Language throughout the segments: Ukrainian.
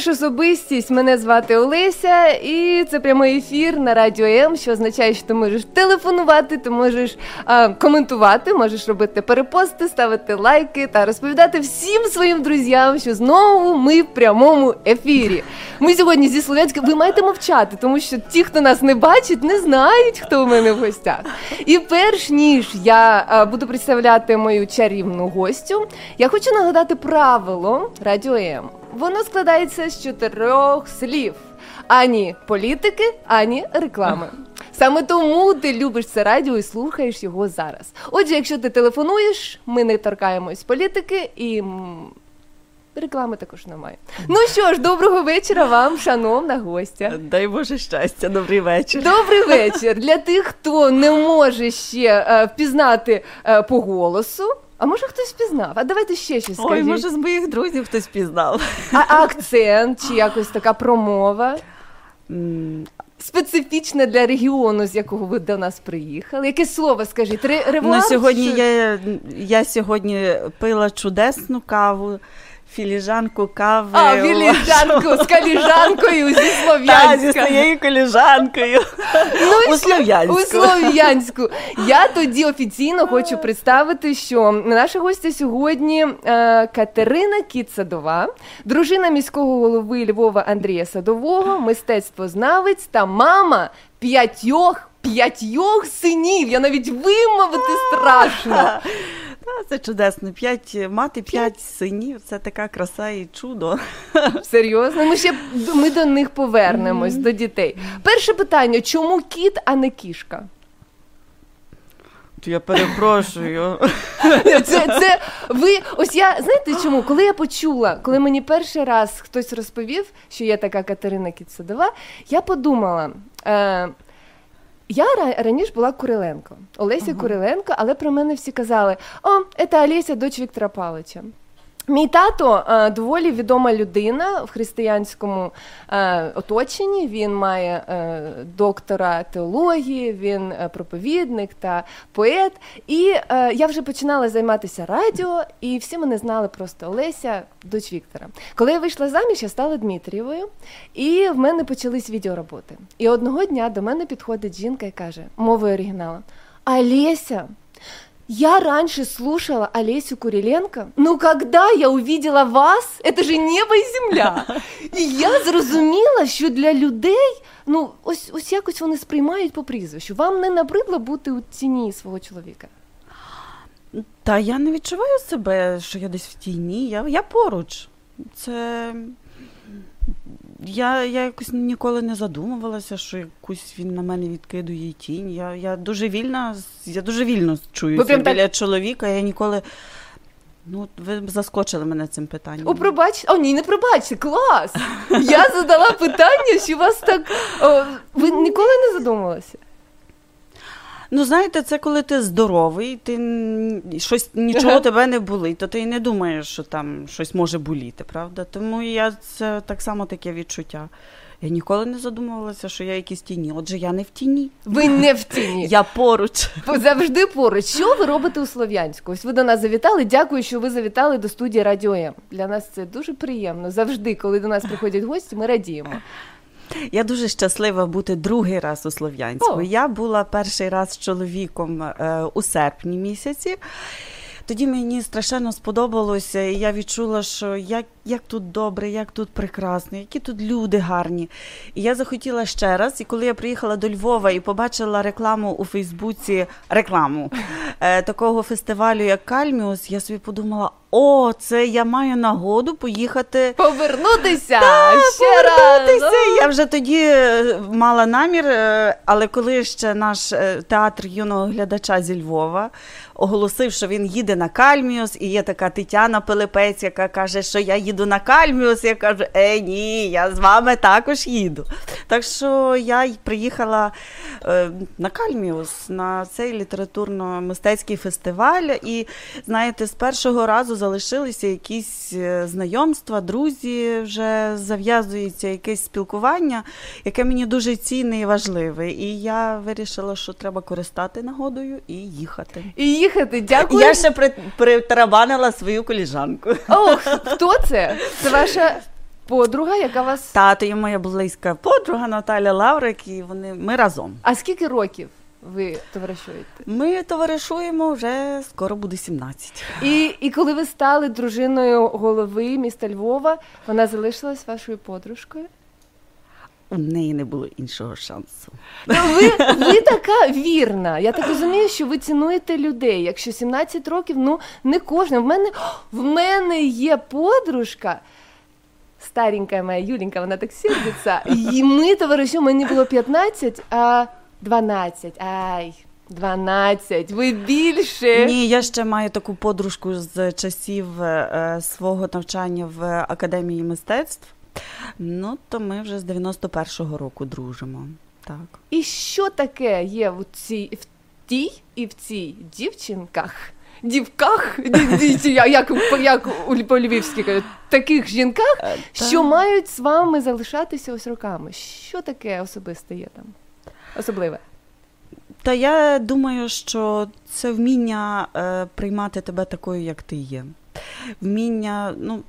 Слухаєш особистість. Мене звати Олеся, і це прямий ефір на радіо М, що означає, що ти можеш телефонувати, ти можеш а, коментувати, можеш робити перепости, ставити лайки та розповідати всім своїм друзям, що знову ми в прямому ефірі. Ми сьогодні зі Слов'янська. Ви маєте мовчати, тому що ті, хто нас не бачить, не знають, хто у мене в гостях. І перш ніж я а, буду представляти мою чарівну гостю, я хочу нагадати правило радіо М. Воно складається з чотирьох слів: ані політики, ані реклами. Саме тому ти любиш це радіо і слухаєш його зараз. Отже, якщо ти телефонуєш, ми не торкаємось політики і. Реклами також немає. Ну що ж, доброго вечора вам, шановна гостя. Дай Боже щастя, добрий вечір. Добрий вечір. Для тих, хто не може ще е, впізнати е, по голосу. А може хтось впізнав? А давайте ще щось скажіть. Ой, може з моїх друзів хтось пізнав. А акцент чи якось така промова? Специфічне для регіону, з якого ви до нас приїхали. Яке слово скажіть? Ревуар? Ну, сьогодні я, я сьогодні пила чудесну каву філіжанку кави. А, філіжанку з каліжанкою зі Слов'янська. Так, зі своєю коліжанкою. Ну, у Слов'янську. У Слов'янську. Я тоді офіційно хочу представити, що наша гостя сьогодні е, Катерина Кіт-Садова, дружина міського голови Львова Андрія Садового, мистецтвознавець та мама п'ятьох п'ятьох синів. Я навіть вимовити страшно. Це чудесно. П'ять мати п'ять синів. Це така краса і чудо. Серйозно, ми ще ми до них повернемось, mm-hmm. до дітей. Перше питання: чому кіт, а не кішка? Я перепрошую. Це це ви. Ось я знаєте чому? Коли я почула, коли мені перший раз хтось розповів, що є така Катерина Кіцадова, я подумала. Е, я раніше була Куриленко, Олеся uh-huh. Куриленко, але про мене всі казали: о, це Олеся, дочь Віктора Павловича. Мій тато е, доволі відома людина в християнському е, оточенні. Він має е, доктора теології, він проповідник та поет. І я вже починала займатися радіо, і всі мене знали просто Олеся, дочь Віктора. Коли я вийшла заміж, я стала Дмитрієвою, і в мене почались відеороботи. І одного дня до мене підходить жінка і каже мовою оригіналу: Олеся, Я раньше слушала Олесю Куриленко, но когда я увидела вас, это же небо і земля. І я зрозуміла, що для людей ну ось ось якось вони сприймають по прізвищу. Вам не набридло бути у тіні свого чоловіка? Та я не відчуваю себе, що я десь в тіні. Я, Я поруч. Це я я якось ніколи не задумувалася, що якусь він на мене відкидує тінь. Я я дуже вільна, я дуже вільно чуюся біля так... чоловіка. Я ніколи. Ну, ви заскочили мене цим питанням. О, пробач. О, ні, не пробачте, клас! Я задала питання, що вас так. О, ви ніколи не задумувалися? Ну, знаєте, це коли ти здоровий, ти щось нічого тебе не болить, то ти і не думаєш, що там щось може боліти, правда? Тому я це так само таке відчуття. Я ніколи не задумувалася, що я якісь тіні. Отже, я не в тіні. Ви не в тіні. Я поруч. Завжди поруч. Що ви робите у Слов'янську? Ось ви до нас завітали. Дякую, що ви завітали до студії Радіо М. Для нас це дуже приємно. Завжди, коли до нас приходять гості, ми радіємо. Я дуже щаслива бути другий раз у Слов'янську. О. Я була перший раз з чоловіком е, у серпні місяці. Тоді мені страшенно сподобалося, і я відчула, що як як тут добре, як тут прекрасно, які тут люди гарні. І я захотіла ще раз. І коли я приїхала до Львова і побачила рекламу у Фейсбуці, рекламу е, такого фестивалю, як Кальміус, я собі подумала: о, це я маю нагоду поїхати повернутися Та, ще повернутися. раз. Я вже тоді е, мала намір, е, але коли ще наш е, театр юного глядача зі Львова оголосив, що він їде на Кальміус, і є така Тетяна Пилипець, яка каже, що я їду на Кальміус. Я кажу, е, ні, я з вами також їду. Так що я приїхала е, на Кальміус на цей літературно-мистецький фестиваль, і знаєте, з першого разу залишилися якісь е, знайомства, друзі, вже зав'язується якесь спілкування, яке мені дуже цінне і важливе. І я вирішила, що треба користати нагодою і їхати. І їхати, дякую. Я ще при, притарабанила свою коліжанку. Ох, хто це? Це ваша подруга, яка вас. Тато є моя близька подруга Наталя Лаврик, і вони ми разом. А скільки років ви товаришуєте? Ми товаришуємо вже скоро буде 17. І, і коли ви стали дружиною голови міста Львова, вона залишилась вашою подружкою? У неї не було іншого шансу. Ви, ви така вірна. Я так розумію, що ви цінуєте людей. Якщо 17 років, ну не кожен. В мене, в мене є подружка. Старенька моя Юленька, вона так сердиться. І ми товариші, мені було 15, а 12. Ай, 12. Ви більше. Ні, я ще маю таку подружку з часів е, свого навчання в академії мистецтв. Ну, то ми вже з 91-го року дружимо. Так. І що таке є в цій в тій і в цій дівчинках? Дівках, ді- ді- як, як, у- по-львівськи кажуть, таких жінках, Е, що мають з вами залишатися ось роками. Що таке особисте є там? Особливе. Та я думаю, що це вміння е, приймати тебе такою, як ти є. Вміння, ну.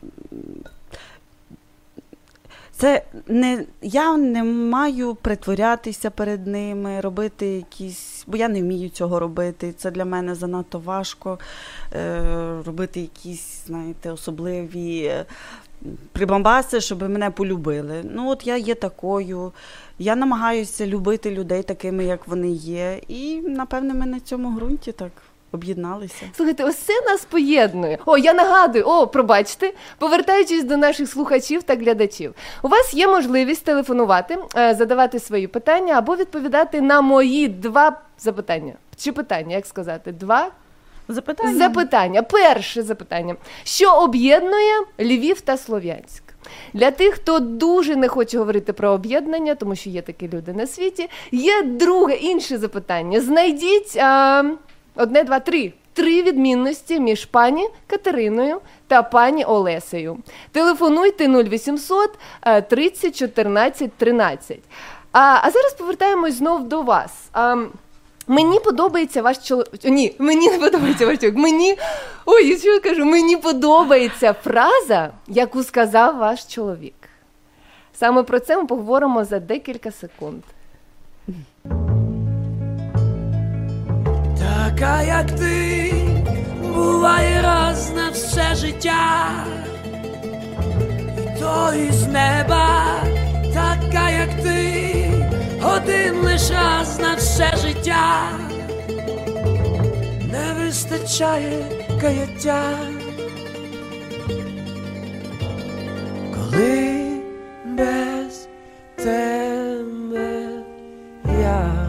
Це не я не маю притворятися перед ними, робити якісь, бо я не вмію цього робити. Це для мене занадто важко е, робити якісь, знаєте, особливі е, прибамбаси, щоб мене полюбили. Ну, от я є такою. Я намагаюся любити людей такими, як вони є. І, напевне, ми на цьому ґрунті так об'єдналися. Слухайте, ось це нас поєднує. О, я нагадую, о, пробачте, повертаючись до наших слухачів та глядачів. У вас є можливість телефонувати, е, задавати свої питання або відповідати на мої два запитання. Чи питання, як сказати? Два Запитання. Запитання. Перше запитання. Що об'єднує Львів та Слов'янськ? Для тих, хто дуже не хоче говорити про об'єднання, тому що є такі люди на світі, є друге інше запитання. Знайдіть а, одне, два, три. Три відмінності між пані Катериною та пані Олесею. Телефонуйте 0800 е, 30 14 13. А, а зараз повертаємось знов до вас. А, Мені подобається ваш чоловік. Ні, мені не подобається ваш чоловік. Мені. Ой, я що кажу, мені подобається фраза, яку сказав ваш чоловік. Саме про це ми поговоримо за декілька секунд. Така, як ти, буває раз на все життя, і то із неба, така, як ти, один лиш раз на все життя, не вистачає каяття, коли без тебе я.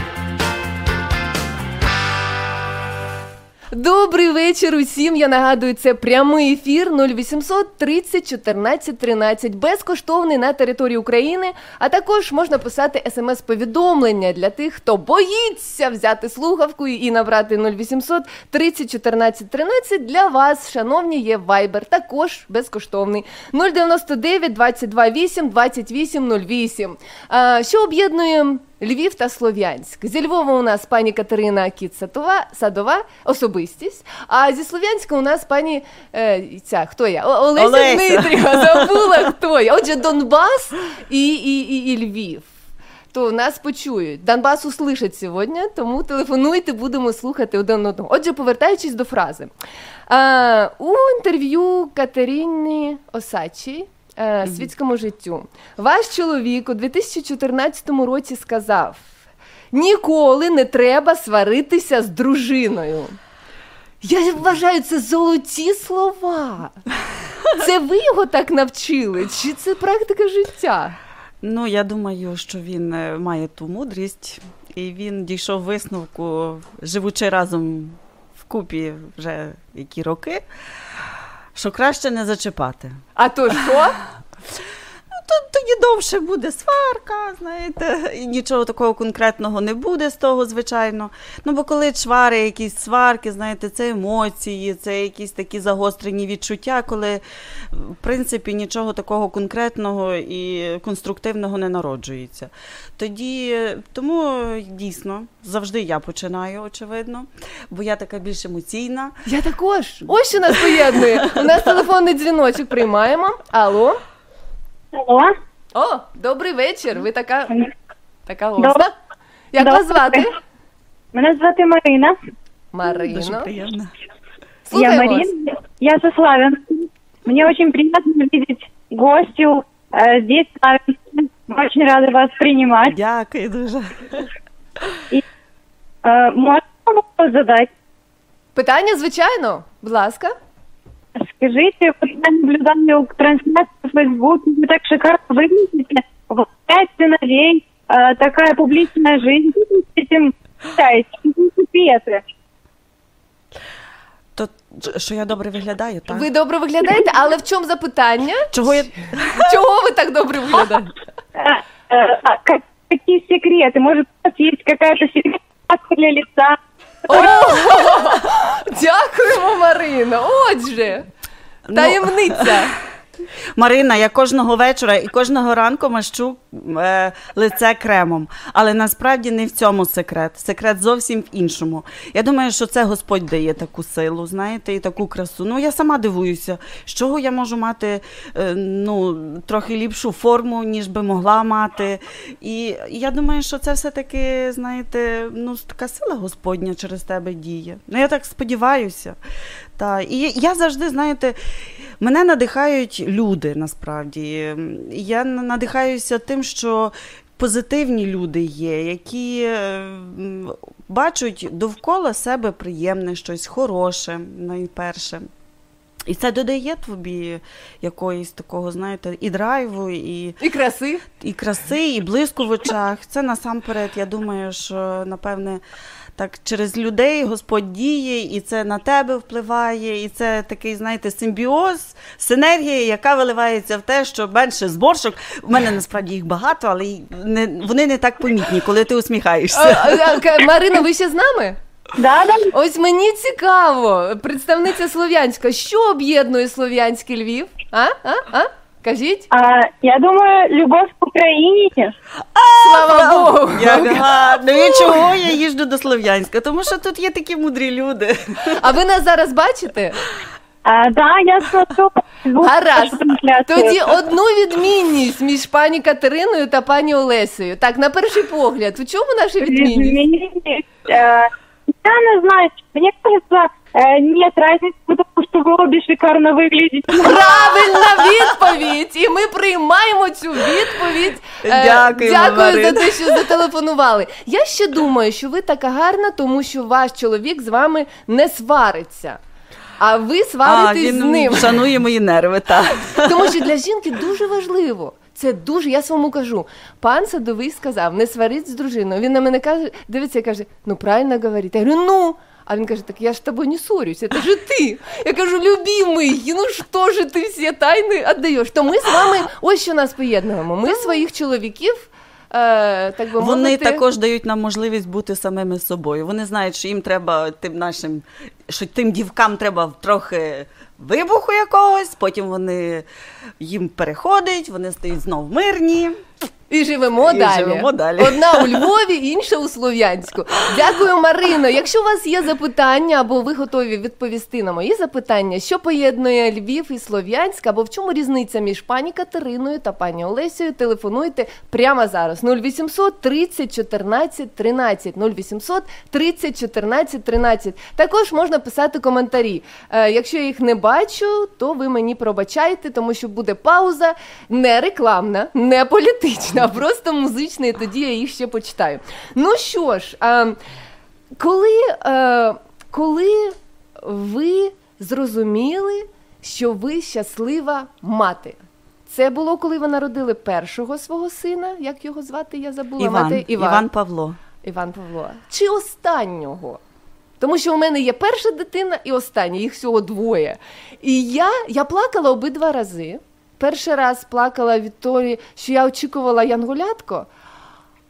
Добрий вечір усім. Я нагадую, це прямий ефір 0800 30 14 13, безкоштовний на території України. А також можна писати смс-повідомлення для тих, хто боїться взяти слухавку і набрати 0800 30 14 13. Для вас, шановні, є Viber, також безкоштовний 099 22 8 28 08. А, що об'єднує Львів та Слов'янськ. Зі Львова у нас пані Катерина Кіт Садова, Садова, особистість. А зі Слов'янська у нас пані е, ця, хто я? О- Олеся, Олеся. Дмитріва, забула хто я. Отже, Донбас і, і, і, і Львів. То нас почують. Донбас услышать сьогодні, тому телефонуйте, будемо слухати один одного. Отже, повертаючись до фрази. А, у інтерв'ю Катерини Осачі е, світському життю. Ваш чоловік у 2014 році сказав: ніколи не треба сваритися з дружиною. Я вважаю, це золоті слова. Це ви його так навчили? Чи це практика життя? Ну, я думаю, що він е, має ту мудрість, і він дійшов висновку, живучи разом вкупі вже які роки, що краще не зачіпати. А то що? то, тоді довше буде сварка, знаєте, і нічого такого конкретного не буде з того, звичайно. Ну, бо коли чвари, якісь сварки, знаєте, це емоції, це якісь такі загострені відчуття, коли, в принципі, нічого такого конкретного і конструктивного не народжується. Тоді, тому дійсно, завжди я починаю, очевидно, бо я така більш емоційна. Я також. Ось що нас поєднує. У нас телефонний дзвіночок приймаємо. Алло. Алло, О, добрий вечір. Ви така. Така Добре. голосна. Як вас звати? мене звати Марина. Дуже Марина. приємно. я Слухаємо вас. Марина. Я со Славянска. Мне очень приятно видеть гостю э, здесь, в Славянске. Мы очень рады вас принимать. Дякую дуже. Э, можно вопрос задать? Питання, звичайно, будь ласка. Скажите, вот я наблюдаю трансляцию в Фейсбуке, вы так шикарно выглядите, у вас пять сыновей, э, такая публичная жизнь. Как вы с этим считаете? Какие секреты? То, що я добре виглядаю, так? Ви добре виглядаєте, але в чому запитання? Чого я Чого ви так добре виглядаєте? Э, э, а как- какие секреты? Может, у вас есть какая-то секретная для лица? О, дякуємо, Марина. Отже, Ну, таємниця. Марина, я кожного вечора і кожного ранку мащу е, лице кремом. Але насправді не в цьому секрет. Секрет зовсім в іншому. Я думаю, що це Господь дає таку силу, знаєте, і таку красу. Ну я сама дивуюся, з чого я можу мати е, ну, трохи ліпшу форму, ніж би могла мати. І я думаю, що це все-таки, знаєте, ну, така сила Господня через тебе діє. Ну, я так сподіваюся. Та. І я завжди, знаєте, мене надихають люди насправді. Я надихаюся тим, що позитивні люди є, які бачать довкола себе приємне, щось хороше, найперше. І це додає тобі якоїсь такого, знаєте, і драйву, і, І краси. і краси, і блиску в очах. Це насамперед, я думаю, що напевне так через людей Господь діє, і це на тебе впливає, і це такий, знаєте, симбіоз, синергія, яка виливається в те, що менше зборшок. У мене насправді їх багато, але й не, вони не так помітні, коли ти усміхаєшся. а, Марина, ви ще з нами? Да, да. Ось мені цікаво, представниця Слов'янська, що об'єднує Слов'янський Львів? А? А? А? Кажіть? А, я думаю, любовь к Украине. Слава Богу! Як гарно. І чого я їжджу до Слов'янська? Тому що тут є такі мудрі люди. А ви нас зараз бачите? А, да, я смотрю. Гаразд. Тоді одну відмінність між пані Катериною та пані Олесею. Так, на перший погляд, у чому наша відмінність? Э, Я не знаю, мне кажется, нет разницы, потому что вы обе шикарно выглядите. Правильна відповідь! І ми приймаємо цю відповідь. Е, Дякуємо, Дякую за Марина. те, що зателефонували. Я ще думаю, що ви така гарна, тому що ваш чоловік з вами не свариться. А ви сваритесь з ним. шанує мої нерви, так. Тому що для жінки дуже важливо. Це дуже, я своєму кажу. Пан садовий сказав, не сваріть з дружиною. Він на мене каже, дивиться і каже, ну правильно говорить. Я говорю, ну. а він каже, так я ж з тобою не ссорюсь, це ж ти. Я кажу, любимий, ну що ж ти всі тайни віддаєш? То ми з вами ось що нас поєднуємо. Ми своїх чоловіків, е, так би Вони мовити, також дають нам можливість бути самими собою. Вони знають, що їм треба тим нашим, що тим дівкам треба трохи вибуху якогось, потім вони їм переходить, вони стають знов мирні. І живемо І далі. живемо далі. Одна у Львові, інша у Слов'янську. Дякую, Марино. Якщо у вас є запитання, або ви готові відповісти на мої запитання, що поєднує Львів і Слов'янськ, або в чому різниця між пані Катериною та пані Олесею, телефонуйте прямо зараз. 0800 30 14 13. 0800 30 14 13. Також можна писати коментарі. Е, якщо я їх не бачу, то ви мені пробачайте, тому що буде пауза не рекламна, не політична, а просто музична, і тоді я їх ще почитаю. Ну що ж, коли, коли ви зрозуміли, що ви щаслива мати? Це було, коли ви народили першого свого сина, як його звати, я забула. Іван, мати Іван. Павло. Іван Павло. Чи останнього? Тому що у мене є перша дитина і остання, їх всього двоє. І я, я плакала обидва рази. Перший раз плакала від того, що я очікувала янголятко.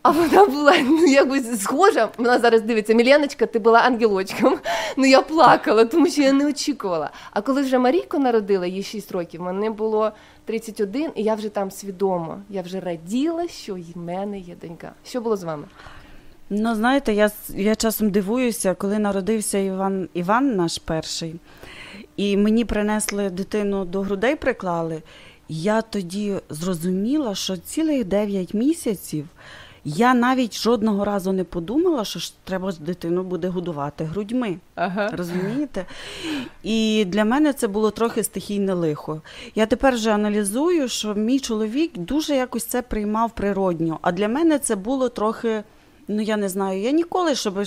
А вона була ну якось схожа. Вона зараз дивиться, Міленочка, ти була ангелочком. Ну я плакала, тому що я не очікувала. А коли вже Марійко народила, їй 6 років, мені було 31, і я вже там свідомо. Я вже раділа, що в мене є донька. Що було з вами? Ну, знаєте, я я часом дивуюся, коли народився Іван Іван, наш перший, і мені принесли дитину до грудей, приклали. Я тоді зрозуміла, що цілих 9 місяців. Я навіть жодного разу не подумала, що ж треба дитину буде годувати грудьми. Ага. Розумієте? І для мене це було трохи стихійне лихо. Я тепер вже аналізую, що мій чоловік дуже якось це приймав природньо. А для мене це було трохи. Ну, я не знаю, я ніколи щоб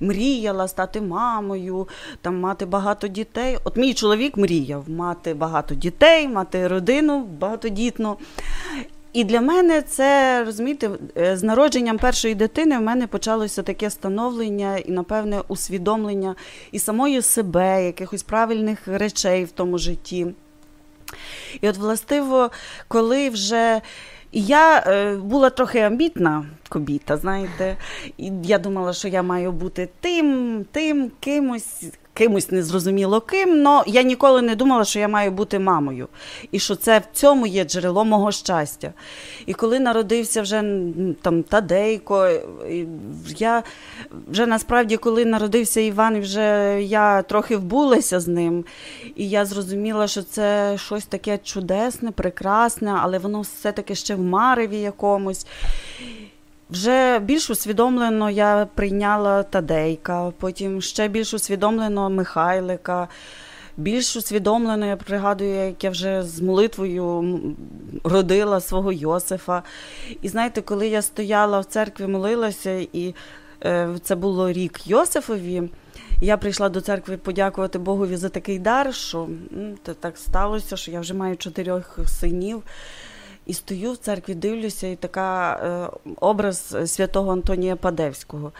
мріяла стати мамою, там мати багато дітей. От мій чоловік мріяв мати багато дітей, мати родину багатодітну. І для мене це розумієте, е, з народженням першої дитини в мене почалося таке становлення і, напевне, усвідомлення і самої себе, якихось правильних речей в тому житті. І от, властиво, коли вже я е, була трохи амбітна кобіта, знаєте, і я думала, що я маю бути тим, тим, кимось, кимось незрозуміло ким, але я ніколи не думала, що я маю бути мамою, і що це в цьому є джерело мого щастя. І коли народився вже там Тадейко, я вже насправді, коли народився Іван, вже я трохи вбулася з ним, і я зрозуміла, що це щось таке чудесне, прекрасне, але воно все-таки ще в мареві якомусь. Вже більш усвідомлено я прийняла Тадейка, потім ще більш усвідомлено Михайлика. Більш усвідомлено, я пригадую, як я вже з молитвою родила свого Йосифа. І знаєте, коли я стояла в церкві, молилася, і е, це було рік Йосифові, я прийшла до церкви подякувати Богові за такий дар, що так сталося, що я вже маю чотирьох синів. І стою в церкві, дивлюся, і така е, образ святого Антонія Падевського.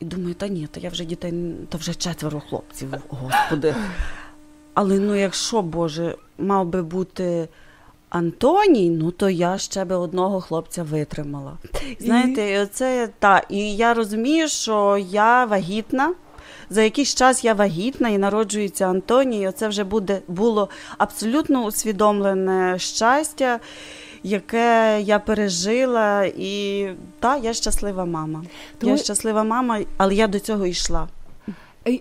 І думаю, та ні, та я вже дітей, та вже четверо хлопців, господи. Але ну, якщо, Боже, мав би бути Антоній, ну то я ще би одного хлопця витримала. Знаєте, і оце та, і я розумію, що я вагітна за якийсь час я вагітна і народжується Антоній. Оце вже буде було абсолютно усвідомлене щастя, яке я пережила. І так, я щаслива мама. Тому... Я щаслива мама, але я до цього йшла.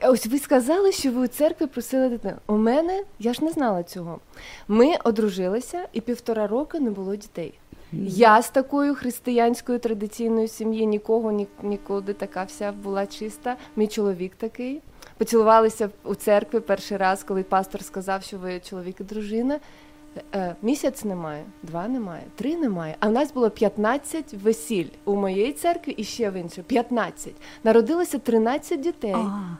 Ось ви сказали, що ви у церкві просили дитину. У мене я ж не знала цього. Ми одружилися, і півтора року не було дітей. Я з такою християнською традиційною сім'ї нікого ні, нікуди така вся була чиста. Мій чоловік такий. Поцілувалися у церкві перший раз, коли пастор сказав, що ви чоловік і дружина. Е, місяць немає, два немає, три немає. А в нас було 15 весіль у моїй церкві і ще в іншій. 15. Народилося 13 дітей,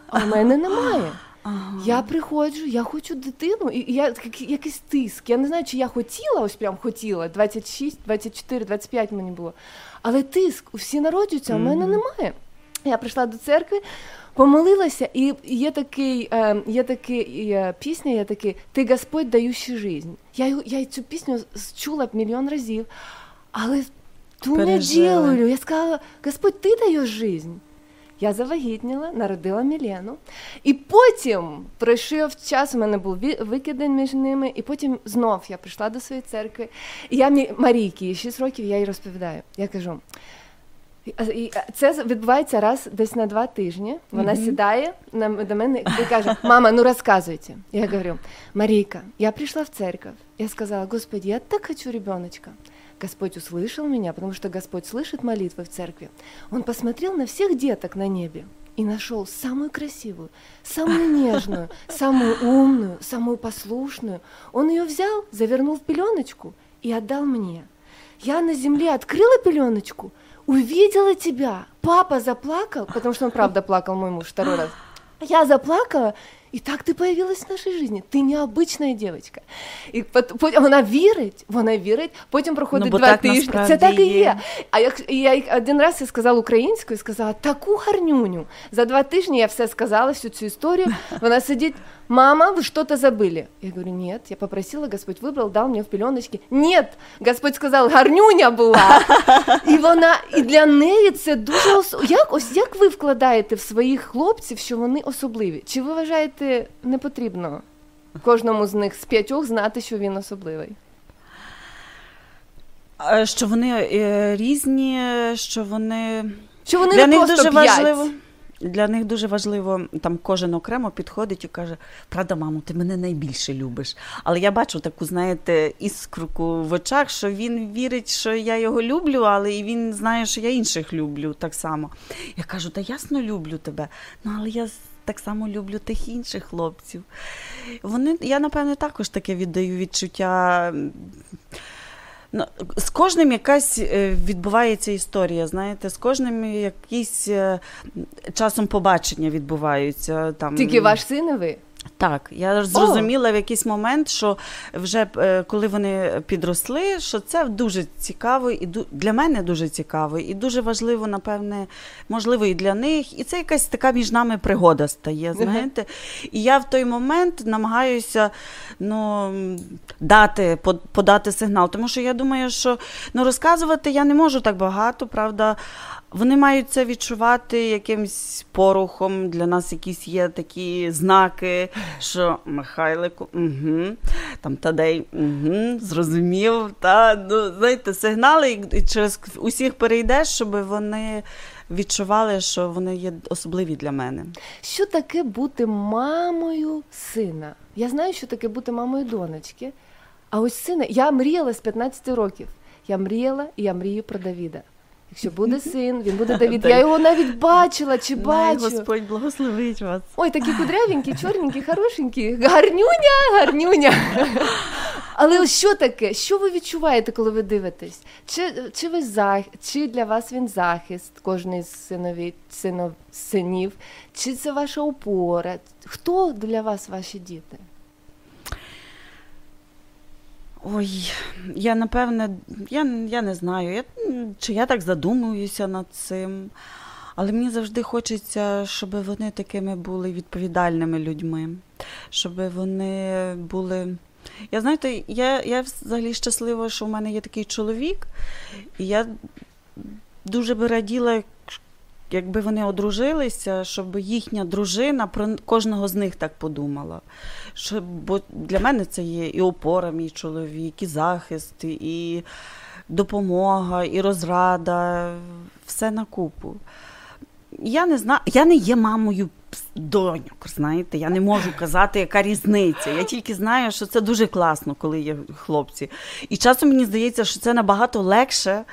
а у мене немає. Ага. Я приходжу, я хочу дитину, і я якийсь тиск. Я не знаю, чи я хотіла, ось прям хотіла 26, 24, 25 мені було. Але тиск, всі народжуються, а в мене немає. Я прийшла до церкви, помолилася, і є такий, е, є такий е, пісня, є такий Ти Господь даючий жизнь. Я я цю пісню чула мільйон разів, але ту неділю я сказала, Господь, ти даєш жизнь. Я завагітніла, народила Мілену, і потім пройшов час. У мене був викидень між ними, і потім знов я прийшла до своєї церкви. І я Марійки, 6 років, я їй розповідаю. Я кажу. Це відбувається раз десь на два тижні. Вона mm-hmm. сідає на, до мене і каже: Мама, ну розказуйте. Я говорю, Марійка, я прийшла в церковь. Я сказала, Господи, я так хочу ребеночка. Господь услышал меня, потому что Господь слышит молитвы в церкви. Он посмотрел на всех деток на небе и нашел самую красивую, самую нежную, самую умную, самую послушную. Он ее взял, завернул в пеленочку и отдал мне. Я на земле открыла пеленочку, увидела тебя. Папа заплакал, потому что он правда плакал, мой муж, второй раз. Я заплакала, І так ти появилась в нашій житті. Ти необична дівчинка. І потім вона вірить, вона вірить, потім проходить Ну, два тижні. Це так і є. є. А як я один раз я сказала українською, сказала таку гарнюню. За два тижні я все сказала, всю цю історію. Вона сидить Мама, вы что-то забыли. Я говорю, нет, я попросила, Господь выбрал, дал мне в пеленочки. Нет, Господь сказав, гарнюня була. І вона, і для неї це дуже ос... як, ось як ви вкладаєте в своїх хлопців, що вони особливі? Чи ви вважаєте не потрібно кожному з них з п'ятьох знати, що він особливий? Е, Що вони е, різні, що вони Що вони для не них просто дуже п'ять? важливо. Для них дуже важливо, там кожен окремо підходить і каже: Правда, мамо, ти мене найбільше любиш. Але я бачу таку, знаєте, іскруку в очах, що він вірить, що я його люблю, але і він знає, що я інших люблю так само. Я кажу, та ясно люблю тебе. Ну, але я так само люблю тих інших хлопців. Вони, я, напевне, також таке віддаю відчуття. Ну, з кожним якась е, відбувається історія, знаєте, з кожним якісь е, часом побачення відбуваються. Там. Тільки ваш син і ви. Так, я зрозуміла в якийсь момент, що вже е, коли вони підросли, що це дуже цікаво і для мене дуже цікаво, і дуже важливо, напевне, можливо, і для них. І це якась така між нами пригода стає. Знаєте, і я в той момент намагаюся ну, дати, подати сигнал. Тому що я думаю, що ну, розказувати я не можу так багато, правда. Вони мають це відчувати якимсь порухом. Для нас якісь є такі знаки, що Михайлику, угу, там Тадей, угу, зрозумів. Та, ну, знаєте, сигнали і- через усіх перейдеш, щоб вони відчували, що вони є особливі для мене. Що таке бути мамою сина? Я знаю, що таке бути мамою донечки. А ось сина, я мріяла з 15 років. Я мріяла і я мрію про Давіда. Якщо буде син, він буде Давід. Я його навіть бачила чи бачу. Господь благословить вас. Ой, такі кудрявенькі, чорненькі, хорошенькі. Гарнюня, гарнюня. Але що таке? Що ви відчуваєте, коли ви дивитесь? Чи, чи, ви зах... чи для вас він захист, кожний з синові... синов... синів? Чи це ваша опора? Хто для вас ваші діти? Ой, я напевне, я, я не знаю, я, чи я так задумуюся над цим. Але мені завжди хочеться, щоб вони такими були відповідальними людьми, щоб вони були. Я знаєте, я, я взагалі щаслива, що в мене є такий чоловік, і я дуже би раділа, якби вони одружилися, щоб їхня дружина про кожного з них так подумала. Щоб, бо для мене це є і опора, мій чоловік, і захист, і допомога, і розрада, все на купу. Я не знаю, я не є мамою доньок, знаєте, я не можу казати, яка різниця. Я тільки знаю, що це дуже класно, коли є хлопці. І часом мені здається, що це набагато легше,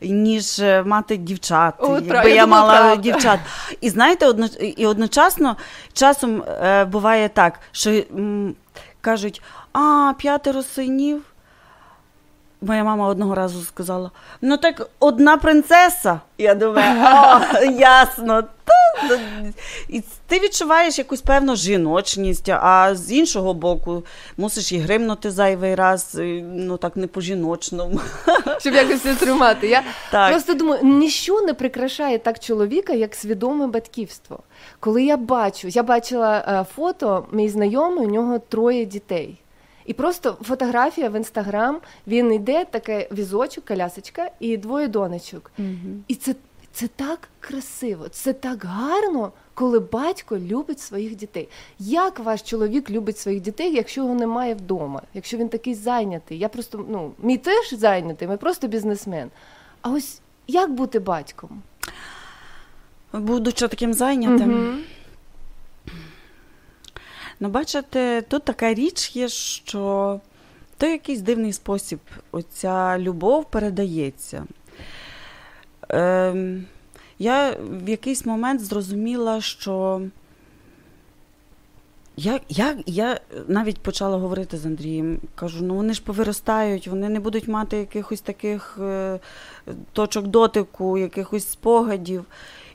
ніж е, мати дівчат. О, якби правда, я я мала правда. дівчат. І знаєте, одно, і одночасно часом е, буває так, що м, кажуть, а, п'ятеро синів. Моя мама одного разу сказала: ну так одна принцеса. Я думаю, о, ясно. Ну, І ти відчуваєш якусь певну жіночність, а з іншого боку, мусиш і гримнути зайвий раз, ну так не по-жіночному. Щоб якось це тримати. Я Так. просто думаю, ніщо не прикрашає так чоловіка, як свідоме батьківство. Коли я бачу, я бачила е, фото, мій знайомий, у нього троє дітей. І просто фотографія в інстаграм, він йде, таке візочок, колясочка, і двоє донечок. І це, це так красиво, це так гарно, коли батько любить своїх дітей. Як ваш чоловік любить своїх дітей, якщо його немає вдома, якщо він такий зайнятий? Я просто, ну, мій теж зайнятий, ми просто бізнесмен. А ось як бути батьком? Будучи таким зайнятим. Ну, бачите, тут така річ є, що то якийсь дивний спосіб оця любов передається. Ем, я в якийсь момент зрозуміла, що я, я, я навіть почала говорити з Андрієм. Кажу, ну вони ж повиростають, вони не будуть мати якихось таких е, точок дотику, якихось спогадів.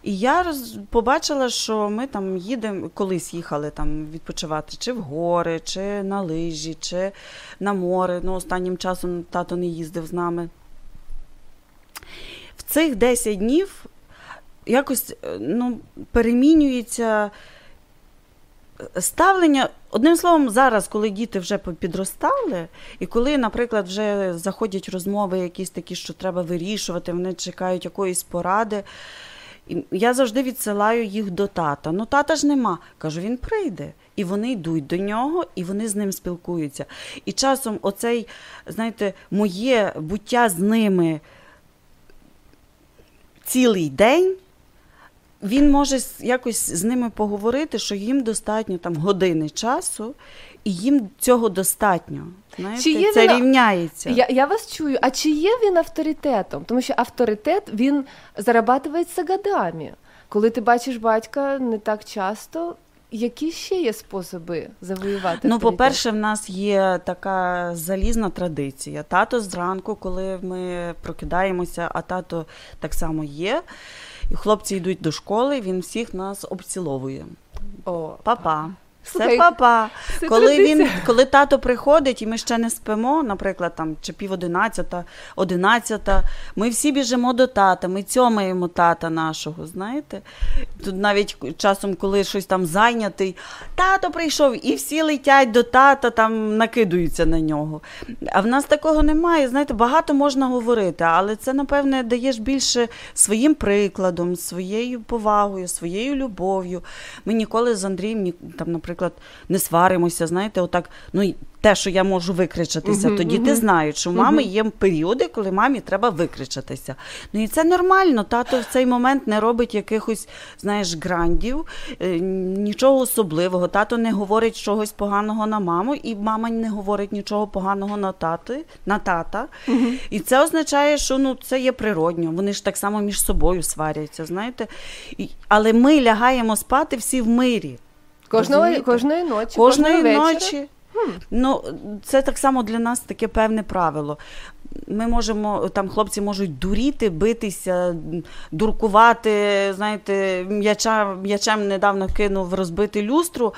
І я роз... побачила, що ми там їдемо, колись їхали там відпочивати чи в гори, чи на лижі, чи на море. Ну, останнім часом тато не їздив з нами. Цих 10 днів якось е, ну, перемінюється ставлення. Одним словом, зараз, коли діти вже підростали, і коли, наприклад, вже заходять розмови, якісь такі, що треба вирішувати, вони чекають якоїсь поради. І Я завжди відсилаю їх до тата. Ну, тата ж нема. Кажу, він прийде. І вони йдуть до нього, і вони з ним спілкуються. І часом оцей, знаєте, моє буття з ними цілий день. Він може якось з ними поговорити, що їм достатньо там години часу, і їм цього достатньо. Знаєте, Чи є Це він- рівняється. Я, я вас чую. А чи є він авторитетом? Тому що авторитет він зарабатується годами. Коли ти бачиш батька не так часто, які ще є способи завоювати? Ну, авторитет? по-перше, в нас є така залізна традиція. Тато зранку, коли ми прокидаємося, а тато так само є. І хлопці йдуть до школи, він всіх нас обціловує. О, Папа. Слухай, Це папа. це коли, традиція. він, коли тато приходить і ми ще не спимо, наприклад, там чи пів одинадцята, одинадцята, ми всі біжимо до тата, ми цьомаємо тата нашого, знаєте. Тут навіть часом, коли щось там зайнятий, тато прийшов, і всі летять до тата, там накидуються на нього. А в нас такого немає. Знаєте, багато можна говорити, але це, напевне, даєш більше своїм прикладом, своєю повагою, своєю любов'ю. Ми ніколи з Андрієм, там, наприклад, не сваримося, знаєте, отак, ну те, що я можу викричатися, Мгм, то діти мгм. знають, що в мами є періоди, коли мамі треба викричатися. Ну і це нормально. Тато в цей момент не робить якихось, знаєш, грандів, е, нічого особливого. Тато не говорить чогось поганого на маму, і мама не говорить нічого поганого на тати, на тата. І це означає, що ну це є природньо. Вони ж так само між собою сваряться, знаєте. І, але ми лягаємо спати всі в мирі. Кожного, кожної ночі, Кожної ночі. Ну, це так само для нас таке певне правило. Ми можемо, там хлопці можуть дуріти, битися, дуркувати, знаєте, м'яча, м'ячем недавно кинув розбити люстру,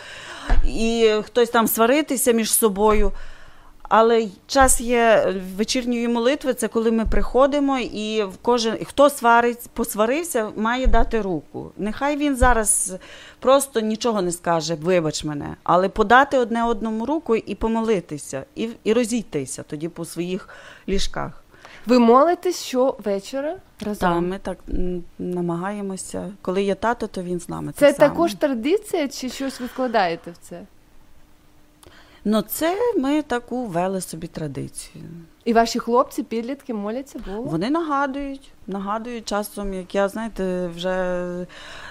і хтось там сваритися між собою. Але час є вечірньої молитви, це коли ми приходимо, і кожен хто сварить, посварився, має дати руку. Нехай він зараз просто нічого не скаже, вибач мене, але подати одне одному руку і помолитися, і, і розійтися тоді по своїх ліжках. Ви молитесь щовечора разом? Та, ми так намагаємося. Коли є тато, то він з нами. Це так само. також традиція, чи щось ви вкладаєте в це? Ну, це ми таку ввели собі традицію. І ваші хлопці, підлітки моляться Богу? Вони нагадують, нагадують часом, як я, знаєте, вже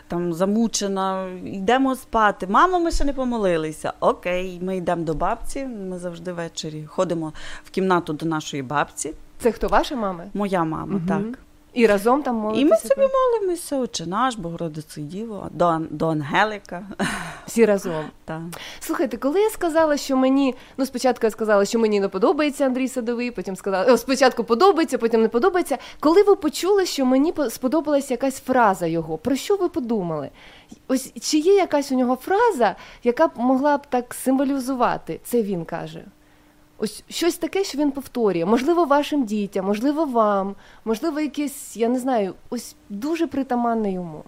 там замучена, йдемо спати. Мамо, ми ще не помолилися. Окей, ми йдемо до бабці. Ми завжди ввечері ходимо в кімнату до нашої бабці. Це хто ваша мама? Моя мама, Мгм. так. І разом там молитеся? І ми собі молимося, Отче наш, Богородице Діво, до, до Ангелика. Всі разом. Так. Слухайте, коли я сказала, що мені ну спочатку я сказала, що мені не подобається Андрій Садовий, потім сказала, о, спочатку подобається, потім не подобається. Коли ви почули, що мені по- сподобалась якась фраза його, про що ви подумали? Ось чи є якась у нього фраза, яка б могла б так символізувати? Це він каже. Ось щось таке, що він повторює. Можливо, вашим дітям, можливо, вам, можливо, якесь, я не знаю, ось дуже притаманне йому.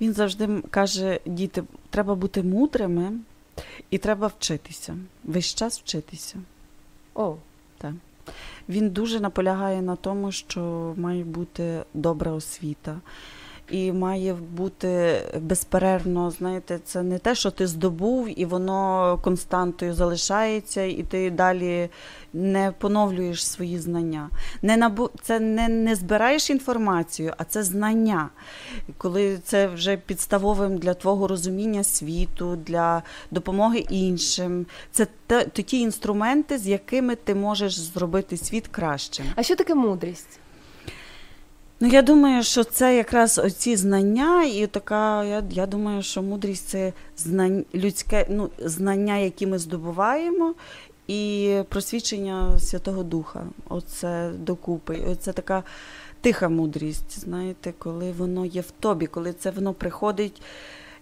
Він завжди каже: діти, треба бути мудрими і треба вчитися. Весь час вчитися. О, так. Він дуже наполягає на тому, що має бути добра освіта. І має бути безперервно, знаєте, це не те, що ти здобув, і воно константою залишається, і ти далі не поновлюєш свої знання. Не набу... Це не, не збираєш інформацію, а це знання. Коли це вже підставовим для твого розуміння світу, для допомоги іншим. Це те, ті інструменти, з якими ти можеш зробити світ кращим. а що таке мудрість? Ну, я думаю, що це якраз оці знання, і така, я, я думаю, що мудрість це знань, людське ну, знання, які ми здобуваємо, і просвідчення Святого Духа. Оце докупи. Оце така тиха мудрість, знаєте, коли воно є в тобі, коли це воно приходить.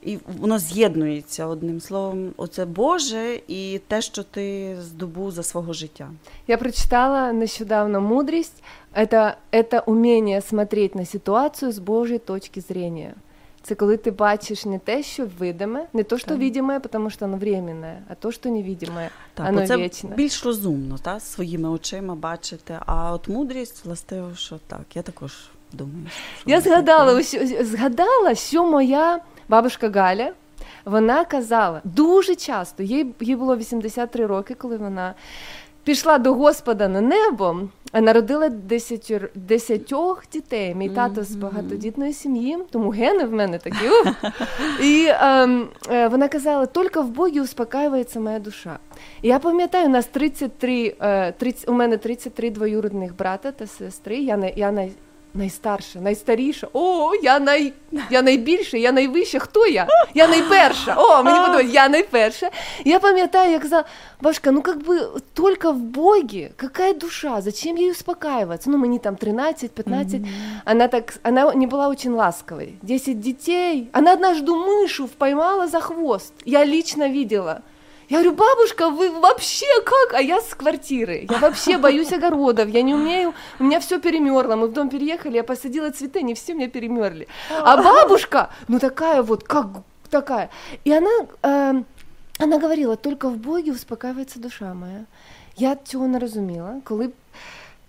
І воно з'єднується одним словом, оце Боже і те, що ти здобув за свого життя. Я прочитала нещодавно мудрість. Это, это умение смотреть на ситуацію з Божої точки зрения. Це коли ти бачиш не те, що видиме, не то, що Так. видиме, тому що воно временне, а то, що невидиме, Так, оно оце вічне. більш розумно, та, своїми очима бачити. А от мудрість, властиво, що так, я також думаю. Що Я згадала, ось- згадала, що моя бабушка Галя, вона казала дуже часто, їй, їй було 83 роки, коли вона пішла до Господа на небо, а народила десятьор, десятьох дітей. Мій тато з багатодітної сім'ї, тому гени в мене такі. ух. І ем, е, вона казала, тільки в Богі успокаюється моя душа. І я пам'ятаю, у нас 33, е, 30, у мене 33 двоюродних брата та сестри. Я, я най, найстарша, найстаріша. О, я, най, я найбільша, я найвища. Хто я? Я найперша. О, мені подобається, я найперша. Я пам'ятаю, як казала, бабушка, ну как бы только в Боге, какая душа, зачем ей успокаиваться? Ну, мені там 13-15. Она так, она не была очень ласковой. 10 детей. Она однажды мышу поймала за хвост. Я лично видела. Я говорю, бабушка, вы вообще как? А я с квартиры. Я вообще боюсь огородов. Я не умею. У меня все перемерло. Мы в дом переехали, я посадила цветы, они все меня перемерли. А бабушка, ну такая вот, как такая. И она, э, она говорила, только в Боге успокаивается душа моя. Я цього не розуміла. Коли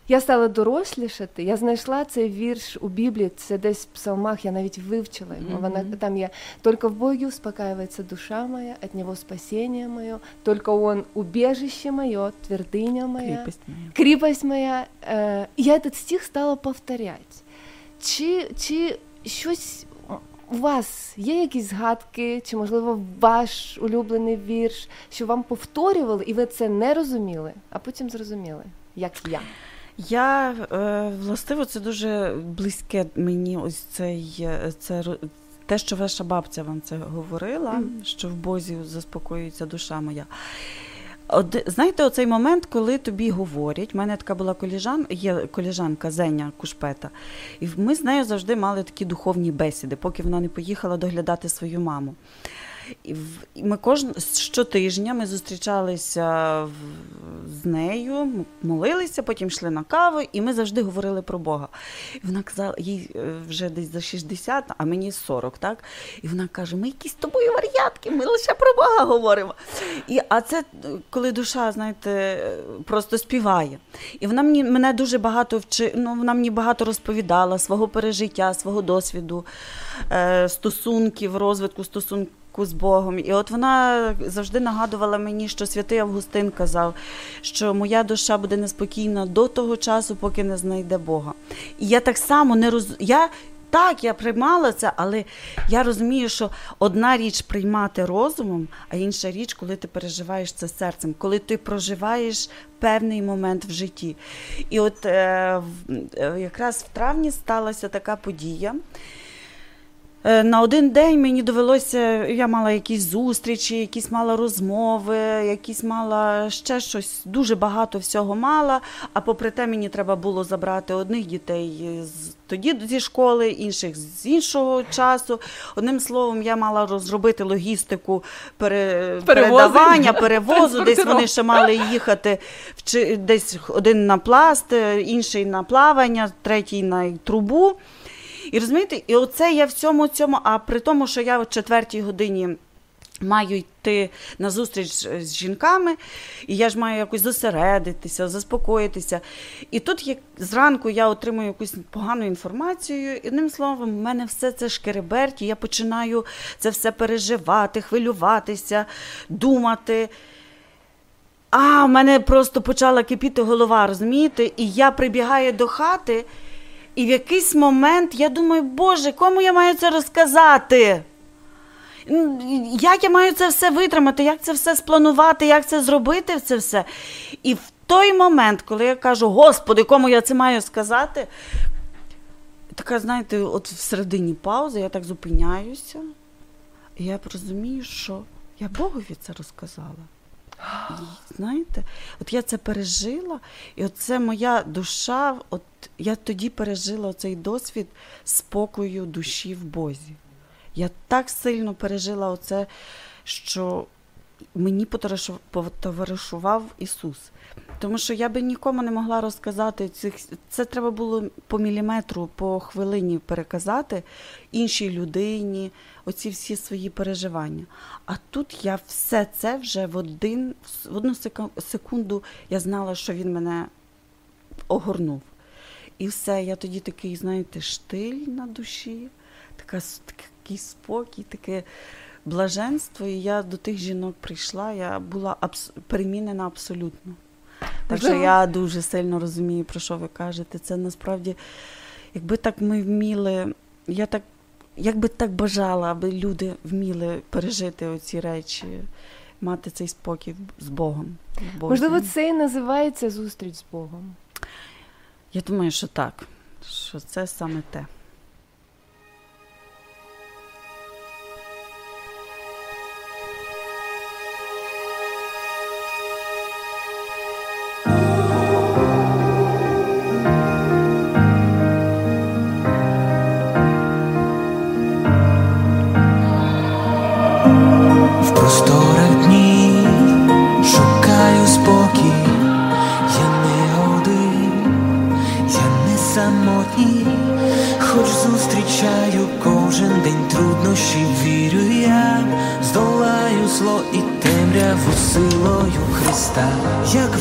я стала дорослішати, я знайшла цей вірш у Біблії, це десь в псалмах, я навіть вивчила його. Вона там є «Только в Боге успокаивается душа моя, от Него спасение мое, только Он убежище мое, твердыня моя, Кріпость моя. кріпость моя. Е, я этот стих стала повторяти. Чи, чи щось у вас є якісь згадки, чи, можливо, ваш улюблений вірш, що вам повторювали, і ви це не розуміли, а потім зрозуміли, як я. Я е, властиво це дуже близьке мені. Ось цей е, це те, що ваша бабця вам це говорила, Мгм. що в Бозі заспокоюється душа моя. От, знаєте, оцей момент, коли тобі говорять, в мене така була коліжан, є коліжанка Зеня Кушпета, і ми з нею завжди мали такі духовні бесіди, поки вона не поїхала доглядати свою маму. І ми кожен щотижня ми зустрічалися з нею, молилися, потім йшли на каву, і ми завжди говорили про Бога. І вона казала, їй е, вже десь за 60, а мені 40, так? І вона каже: ми якісь з тобою вар'ятки, ми лише про Бога говоримо. І, а це е, коли душа, знаєте, е, просто співає. І вона мені мене дуже багато вчи, ну, вона мені багато розповідала свого пережиття, свого досвіду, стосунків, розвитку стосунків. З Богом, і от вона завжди нагадувала мені, що святий Августин казав, що моя душа буде неспокійна до того часу, поки не знайде Бога. І я так само не роз... я так, я приймала це, але я розумію, що одна річ приймати розумом, а інша річ, коли ти переживаєш це серцем, коли ти проживаєш певний момент в житті. І от е, е, якраз в травні сталася така подія. Е, На один день мені довелося, я мала якісь зустрічі, якісь мала розмови, якісь мала ще щось, дуже багато всього мала. А попри те, мені треба було забрати одних дітей з тоді зі школи, інших з іншого часу. Одним словом, я мала розробити логістику пере... передавання, перевозу. Десь вони ще мали їхати вчи... десь один на пласт, е, інший на плавання, третій на трубу. І розумієте, і оце я в цьому цьому, а при тому, що я о четвертій годині маю йти на зустріч з жінками, і я ж маю якось зосередитися, заспокоїтися. І тут як зранку я отримую якусь погану інформацію, і одним словом, в мене все це шкереберть, і я починаю це все переживати, хвилюватися, думати. А, в мене просто почала кипіти голова, розумієте? І я прибігаю до хати, і в якийсь момент я думаю, Боже, кому я маю це розказати? Як я маю це все витримати, як це все спланувати, як це зробити це все? І в той момент, коли я кажу, Господи, кому я це маю сказати, така, знаєте, от в середині паузи я так зупиняюся, і я розумію, що я Богові це розказала. Знаєте, от я це пережила, і от це моя душа, от я тоді пережила цей досвід спокою душі в Бозі. Я так сильно пережила оце, що мені потоваришував Ісус. Тому що я би нікому не могла розказати цих. Це треба було по міліметру, по хвилині переказати іншій людині, оці всі свої переживання. А тут я все це вже в один, в одну секунду я знала, що він мене огорнув. І все, я тоді такий, знаєте, штиль на душі, така, такий спокій, таке блаженство. І я до тих жінок прийшла, я була абс... перемінена абсолютно. Так що я дуже сильно розумію, про що ви кажете. Це насправді, якби так ми вміли, я так, якби так бажала, аби люди вміли пережити оці речі, мати цей спокій з Богом. Можливо, це і називається зустріч з Богом. Я думаю, що так, що це саме те.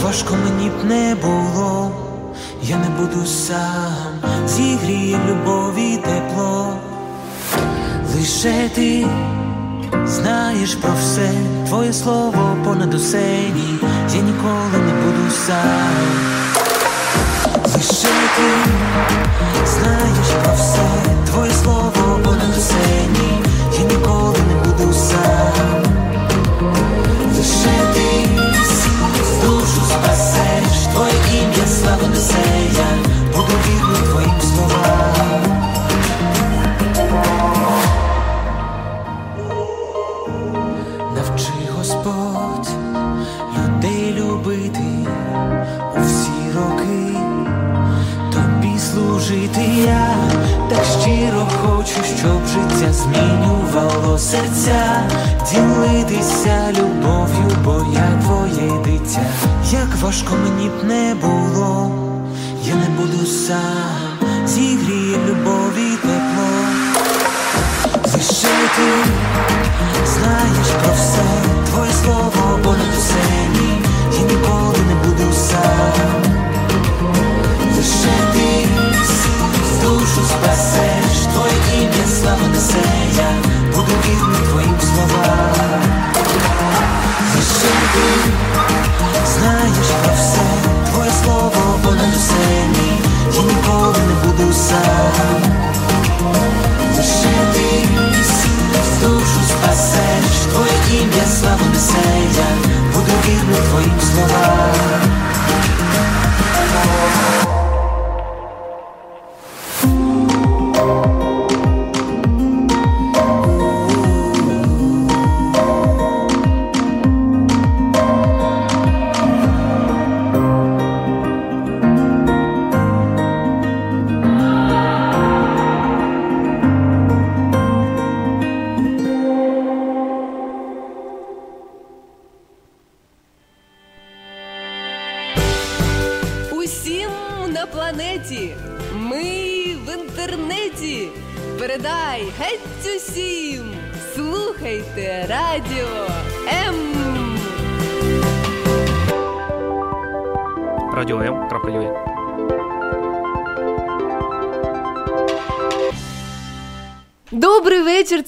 Важко мені б не було, я не буду сам, зігріє любові тепло, лише ти знаєш про все, твоє слово понад усе ні, я ніколи не буду сам, лише ти знаєш про все, твоє слово понад усе ні, я ніколи не буду сам, лише ти душу спасеш, твоє ім'я славу несе я. Буду вірний твоїм словам. Навчи Господь людей любити у всі роки, тобі служити я хочу, щоб життя змінювало серця, ділитися любов'ю, бо я твоє дитя, як важко мені б не було, я не буду сам, зігріє любові тепло, лише ти знаєш про все, твоє слово понад усе ні, я ніколи не буду сам, лише ти душу спасеш, твоє ім'я слава несе я буду вірний твоїм словам. Лише ти знаєш про все, твоє слово понад усе ні, я ніколи не буду сам. Лише ти душу спасеш, твоє ім'я славу несе я буду вірний твоїм словам.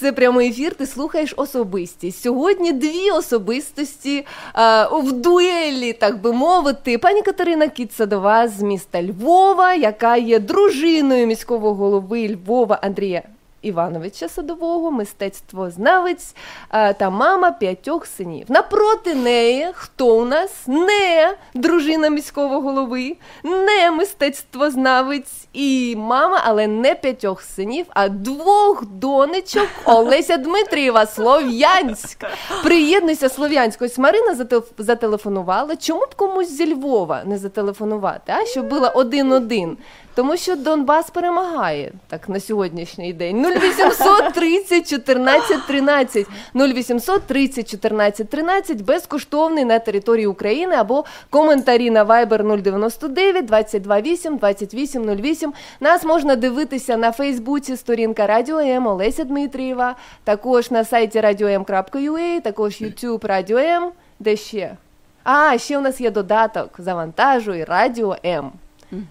Це прямий ефір. Ти слухаєш особистість. Сьогодні дві особистості а, в дуелі, так би мовити. Пані Катерина Кіцадова з міста Львова, яка є дружиною міського голови Львова Андрія Івановича Садового, мистецтвознавець е, та мама п'ятьох синів. Напроти неї, хто у нас не дружина міського голови, не мистецтвознавець і мама, але не п'ятьох синів, а двох донечок Олеся Дмитрієва, Слов'янськ. Приєднуйся Слов'янськ. Ось Марина зателефонувала. Чому б комусь зі Львова не зателефонувати? А щоб було один-один? Тому що Донбас перемагає так на сьогоднішній день. 0800 30 14 13. 0800 30 14 13 безкоштовний на території України або коментарі на Viber 099 22 8 28 08. Нас можна дивитися на Фейсбуці сторінка Радіо М Олеся Дмитрієва, також на сайті radio.m.ua, також YouTube Радіо М. Де ще? А, ще у нас є додаток Завантажуй Радіо М.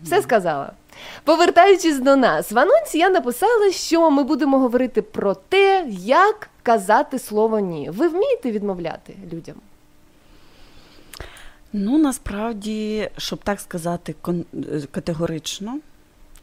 Все сказала. Повертаючись до нас, в анонсі я написала, що ми будемо говорити про те, як казати слово ні. Ви вмієте відмовляти людям? Ну, насправді, щоб так сказати е, категорично,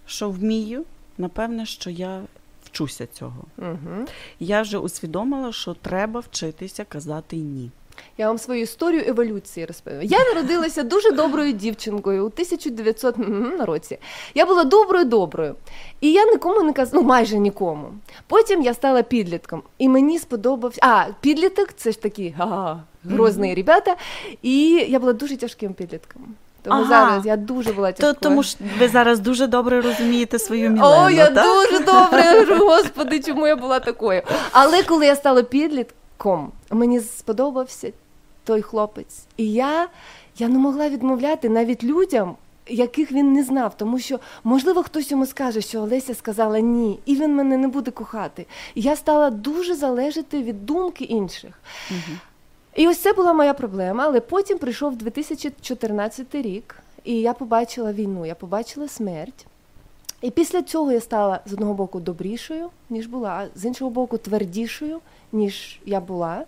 що вмію, напевне, що я вчуся цього. Угу. Я вже усвідомила, що треба вчитися казати ні. Я вам свою історію еволюції розповім. Я народилася дуже доброю дівчинкою у 1900 році. Я була доброю доброю. І я нікому не казала, ну майже нікому. Потім я стала підлітком, і мені сподобався. А, підліток це ж такі ага, грозні ребята. І я була дуже тяжким підлітком. Тому Ага. зараз я дуже була То, тому ж ви зараз дуже добре розумієте свою Мілену, О, я так? дуже добре господи, чому я була такою. Але коли я стала підлітком, мені сподобався той хлопець. І я, я не могла відмовляти навіть людям. Яких він не знав, тому що можливо хтось йому скаже, що Олеся сказала ні, і він мене не буде кохати. І я стала дуже залежати від думки інших. І ось це була моя проблема. Але потім прийшов 2014 рік, і я побачила війну, я побачила смерть. І після цього я стала з одного боку добрішою, ніж була, а з іншого боку, твердішою, ніж я була.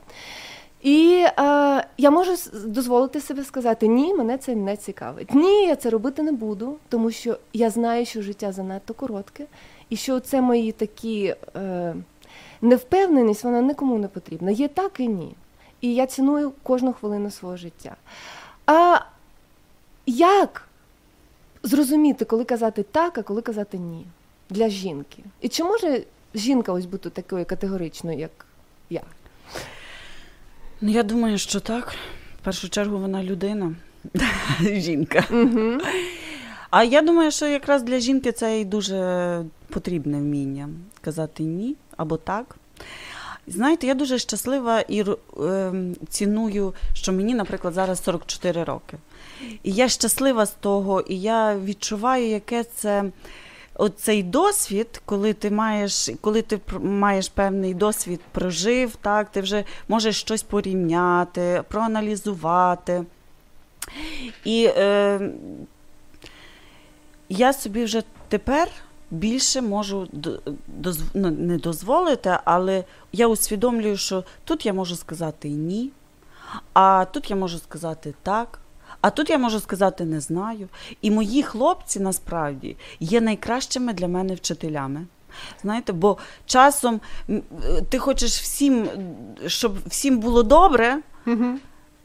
І е, я можу дозволити себе сказати: ні, мене це не цікавить. Ні, я це робити не буду, тому що я знаю, що життя занадто коротке, і що це мої такі е, невпевненість, вона нікому не потрібна. Є так і ні. І я ціную кожну хвилину свого життя. А як зрозуміти, коли казати так, а коли казати ні для жінки? І чи може жінка ось бути такою категоричною, як я? Ну, я думаю, що так. В першу чергу вона людина, жінка. Угу. А я думаю, що якраз для жінки це і дуже потрібне вміння казати ні або так. Знаєте, я дуже щаслива і ем, ціную, що мені, наприклад, зараз 44 роки. І я щаслива з того, і я відчуваю, яке це оцей досвід, коли ти маєш, коли ти маєш певний досвід прожив, так, ти вже можеш щось порівняти, проаналізувати. І е, я собі вже тепер більше можу дозв- ну, не дозволити, але я усвідомлюю, що тут я можу сказати ні, а тут я можу сказати так. А тут я можу сказати не знаю. І мої хлопці насправді є найкращими для мене вчителями. Знаєте, бо часом е, ти хочеш всім, щоб всім було добре,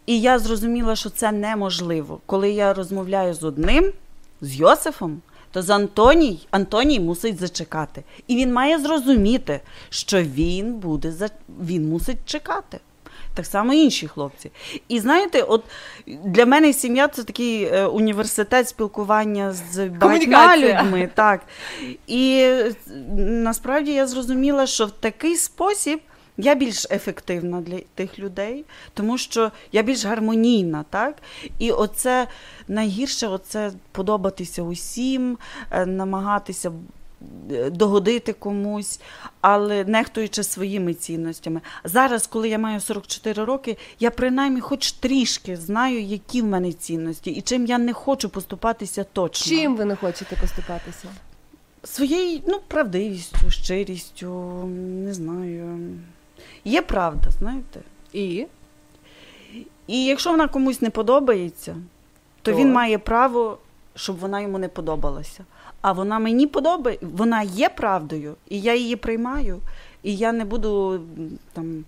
і я зрозуміла, що це неможливо. Коли я розмовляю з одним, з Йосифом, то з Антоній, Антоній мусить зачекати. І він має зрозуміти, що він буде він мусить чекати. Так само інші хлопці. І знаєте, от для мене сім'я це такий е, університет спілкування з багатьма людьми. Так. І насправді я зрозуміла, що в такий спосіб я більш ефективна для тих людей, тому що я більш гармонійна, так? І оце найгірше оце подобатися усім, е, намагатися догодити комусь, але нехтуючи своїми цінностями. Зараз, коли я маю 44 роки, я принаймні хоч трішки знаю, які в мене цінності і чим я не хочу поступатися точно. Чим ви не хочете поступатися? Своєю ну, правдивістю, щирістю, не знаю. Є правда, знаєте. І І якщо вона комусь не подобається, то То? він має право, щоб вона йому не подобалася. А вона мені подобає, вона є правдою, і я її приймаю, і я не буду там.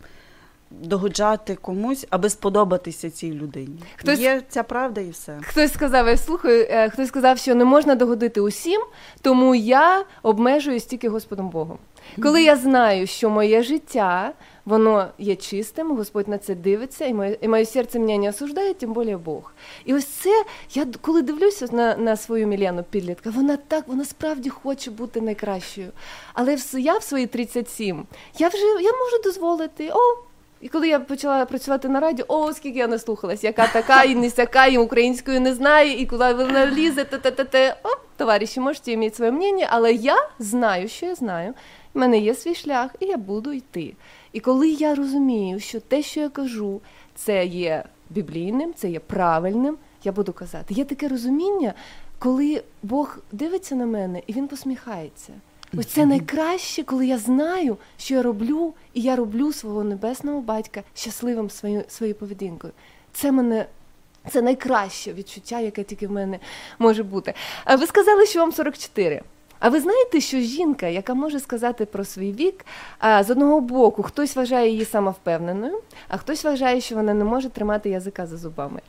Догоджати комусь, аби сподобатися цій людині. Хтось- Є ця правда і все. Хтось сказав, я слухаю, е, хтось сказав, що не можна догодити усім, тому я обмежуюсь тільки Господом Богом. Коли я знаю, що моє життя воно є чистим, Господь на це дивиться, і моє, і моє серце мене не осуждає, тим більше Бог. І ось це, я коли дивлюся на, на свою Мілену підлітка, вона так, вона справді хоче бути найкращою. Але я в свої 37, я вже я можу дозволити. О, і коли я почала працювати на радіо, о, скільки я наслухалась, яка така і не сяка, і українською не знає, і куди вона лізе, те те те те О, товариші, можете мати своє мнення, але я знаю, що я знаю. У мене є свій шлях, і я буду йти. І коли я розумію, що те, що я кажу, це є біблійним, це є правильним, я буду казати. Є таке розуміння, коли Бог дивиться на мене і він посміхається. Ось це найкраще, коли я знаю, що я роблю, і я роблю свого небесного батька щасливим своєю своєю поведінкою. Це мене. Це найкраще відчуття, яке тільки в мене може бути. Ви сказали, що вам 44. А ви знаєте, що жінка, яка може сказати про свій вік, а, з одного боку, хтось вважає її самовпевненою, а хтось вважає, що вона не може тримати язика за зубами.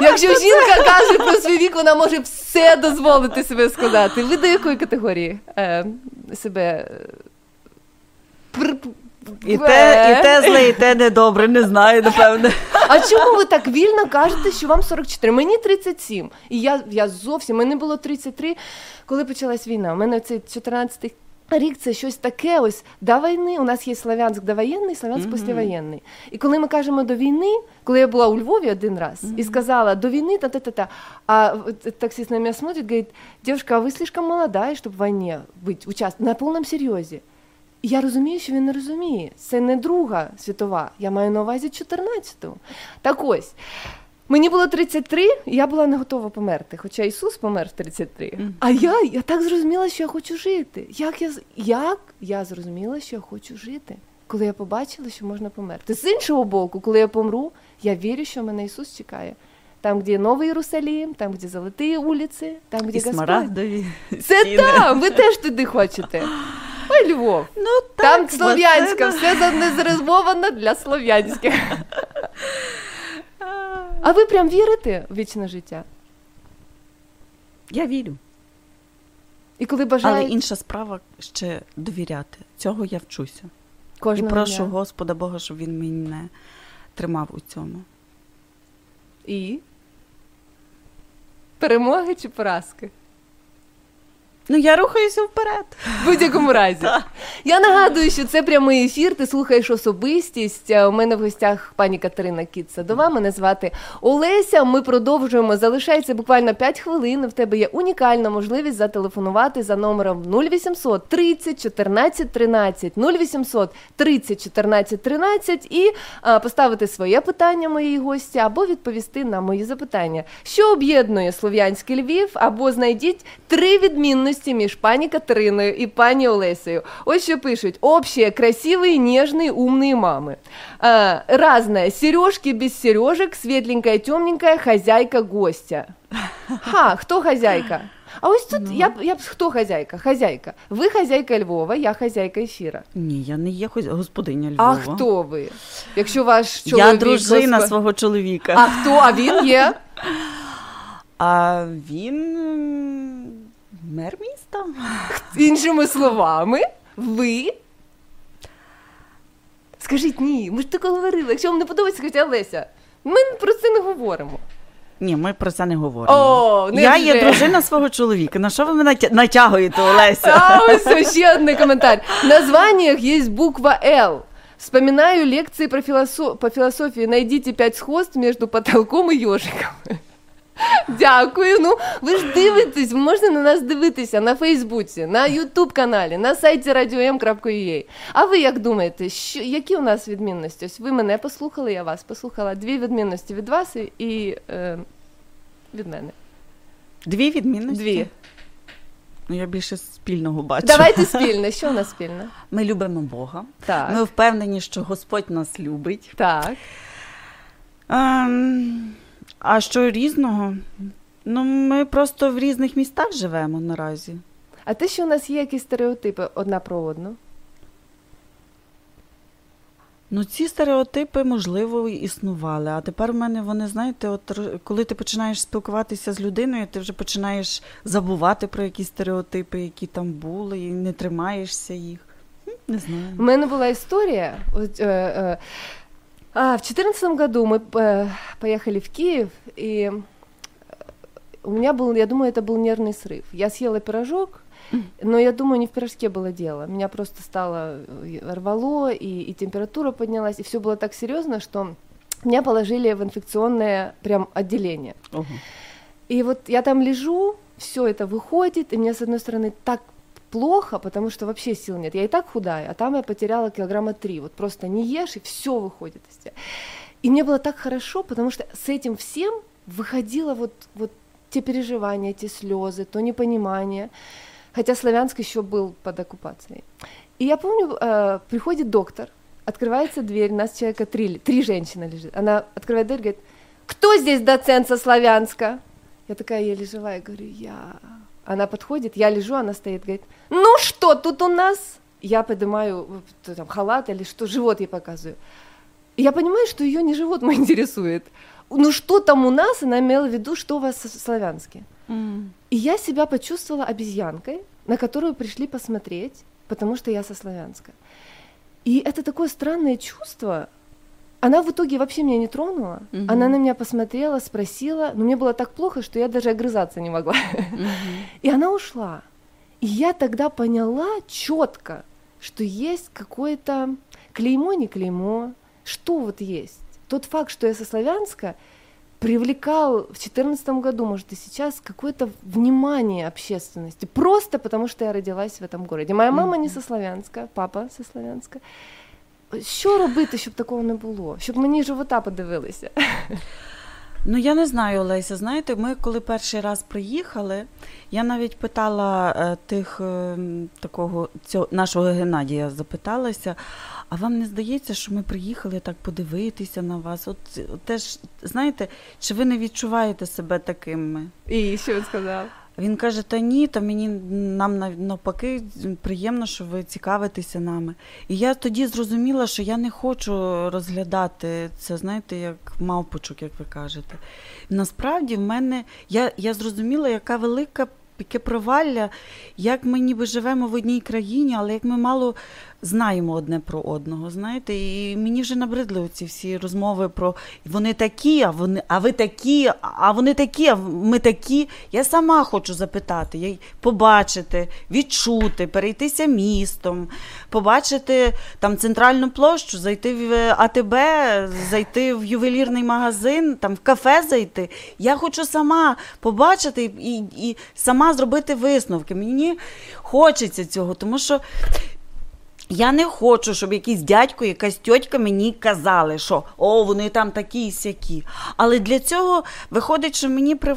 Якщо жінка каже про свій вік, вона може все дозволити себе сказати. Ви до якої категорії е, себе е, І те, і те зле, і те недобре, не знаю, напевне. А чому ви так вільно кажете, що вам 44? Мені 37. І я, я зовсім, мені було 33, коли почалась війна. У мене цей 14 рік це щось таке ось до війни. У нас є Славянськ довоєнний, Славянськ Мгм. післявоєнний. І коли ми кажемо до війни, коли я була у Львові один раз і сказала до війни, та-та-та-та, а от таксист на меня смотрит, говорит, девушка, а ви слишком молода, щоб в війні бути, участвувати на повному серйозі. Я розумію, що він не розуміє. Це не Друга світова, я маю на увазі 14-ту. Так ось. Мені було 33, і я була не готова померти. Хоча Ісус помер в 33. А я, я так зрозуміла, що я хочу жити. Як я, як я зрозуміла, що я хочу жити, коли я побачила, що можна померти. З іншого боку, коли я помру, я вірю, що мене Ісус чекає. Там, де Новий Єрусалім, там, де золоті вулиці, там, де І Господь. смарагдові Це стіни. там, ви теж туди хочете. Ой, Львов. Ну, Там слов'янська, все не зарезервовано для слов'янських. А ви прям вірите в вічне життя? Я вірю. І коли Але інша справа ще довіряти. Цього я вчуся. І прошу дня. Господа Бога, щоб він мене тримав у цьому. І? Перемоги чи поразки? Ну, я рухаюся вперед. В будь-якому разі. Я нагадую, що це прямий ефір. Ти слухаєш особистість. Е, У мене в гостях пані Катерина Кіт-Садова. Мене звати Олеся. Ми продовжуємо. Залишається буквально 5 хвилин. В тебе є унікальна можливість зателефонувати за номером 0800 30 14 13 0800 30 14 13 і а, поставити своє питання моїй гості або відповісти на мої запитання. Що об'єднує слов'янський Львів? Або знайдіть три відмінності між пані Катериною і пані Олесею. Ось що пишуть: общее, красивые, нежные, умные мамы. А, разное. Сережки без сережек, светленькая, темненькая, хозяйка гостя. Ха, хто хозяйка? А ось тут я, б- я б хто хазяйка? Хазяйка. Ви хазяйка Львова, я хазяйка ефіра. Ні, я не є хоз- господиня А Львова. хто ви? Якщо ваш чоловік... Я дружина госпо- свого чоловіка. А хто? А він є? А він м, мер міста. Іншими словами, ви. Скажіть ні, ми ж таке говорили. Якщо вам не подобається, скажіть Олеся. Ми про це не говоримо. Ні, ми про це не говоримо. О, не я вже. є дружина свого чоловіка. На що ви мене натягуєте, Олеся? А ось ще один коментар. В названиях есть буква Л. Вспоминаю лекции про филосо- по философии. Найдите пять сходств между потолком і ежиком. Дякую. Ну, ви ж дивитесь, ви можете на нас дивитися на Фейсбуці, на Ютуб каналі, на сайті radio.m.ua. А ви як думаєте, що, які у нас відмінності? Ось ви мене послухали, я вас послухала. Дві відмінності від вас і, і е, від мене. Дві відмінності? Дві. Ну, я більше спільного бачу. Давайте спільне. Що у нас спільне? Ми любимо Бога. Так. Ми впевнені, що Господь нас любить. Так. Ем, а що різного? Ну, ми просто в різних містах живемо наразі. А те, що у нас є якісь стереотипи одна про одну. Ну, ці стереотипи, можливо, існували. А тепер в мене вони, знаєте, от коли ти починаєш спілкуватися з людиною, ти вже починаєш забувати про якісь стереотипи, які там були, і не тримаєшся їх. Не знаю. У мене була історія. От, е, е, а, в 2014 году мы э, поехали в Киев, и у меня был, я думаю, это был нервный срыв. Я съела пирожок, но я думаю, не в пирожке было дело. Меня просто стало э, рвало, и, и температура поднялась, и все было так серьезно, что меня положили в инфекционное прям отделение. Ого. И вот я там лежу, все это выходит, и мне с одной стороны так плохо, потому что вообще сил нет. Я и так худая, а там я потеряла килограмма три. Вот просто не ешь, и все выходит из тебя. И мне было так хорошо, потому что с этим всем выходило вот, вот те переживания, те слезы, то непонимание. Хотя Славянск еще был под оккупацией. И я помню, э, приходит доктор, открывается дверь, нас человека три, три женщины лежит. Она открывает дверь, говорит, кто здесь доцент со Славянска? Я такая еле живая, говорю, я. Она подходит, я лежу, она стоит, говорит, ну что тут у нас? Я поднимаю там, халат или что, живот ей показываю. И я понимаю, что ее не живот мой интересует. Ну что там у нас? Она имела в виду, что у вас в Славянске. Mm. И я себя почувствовала обезьянкой, на которую пришли посмотреть, потому что я со Славянска. И это такое странное чувство. Она в итоге вообще меня не тронула. Mm-hmm. Она на меня посмотрела, спросила, но мне было так плохо, что я даже огрызаться не могла. Mm-hmm. И она ушла. И я тогда поняла четко, что есть какое-то клеймо, не клеймо, что вот есть. Тот факт, что я со Славянска, привлекал в 2014 году, может и сейчас, какое-то внимание общественности. Просто потому, что я родилась в этом городе. Моя мама не со Славянска, папа со Славянска. Що робити, щоб такого не було? Щоб мені живота подивилися? Ну, я не знаю, Олеся. Знаєте, ми коли перший раз приїхали, я навіть питала е, тих е, такого цього нашого Геннадія, запиталася. А вам не здається, що ми приїхали так подивитися на вас? От, от теж знаєте, чи ви не відчуваєте себе такими? І що він сказав? Він каже: Та ні, та мені нам навпаки приємно, що ви цікавитеся нами. І я тоді зрозуміла, що я не хочу розглядати це, знаєте, як мавпочок, як ви кажете. Насправді, в мене я, я зрозуміла, яка велика. Яке провалля, як ми ніби живемо в одній країні, але як ми мало знаємо одне про одного. Знаєте, і мені вже набридли ці всі розмови про вони такі, а вони, а ви такі, а вони такі, а ми такі. Я сама хочу запитати, побачити, відчути, перейтися містом, побачити там центральну площу, зайти в АТБ, зайти в ювелірний магазин, там в кафе зайти. Я хочу сама побачити і, і сама зробити висновки. Мені хочеться цього, тому що. Я не хочу, щоб якийсь дядько, якась тьотька мені казали, що о, вони там такі і сякі. Але для цього виходить, що мені при...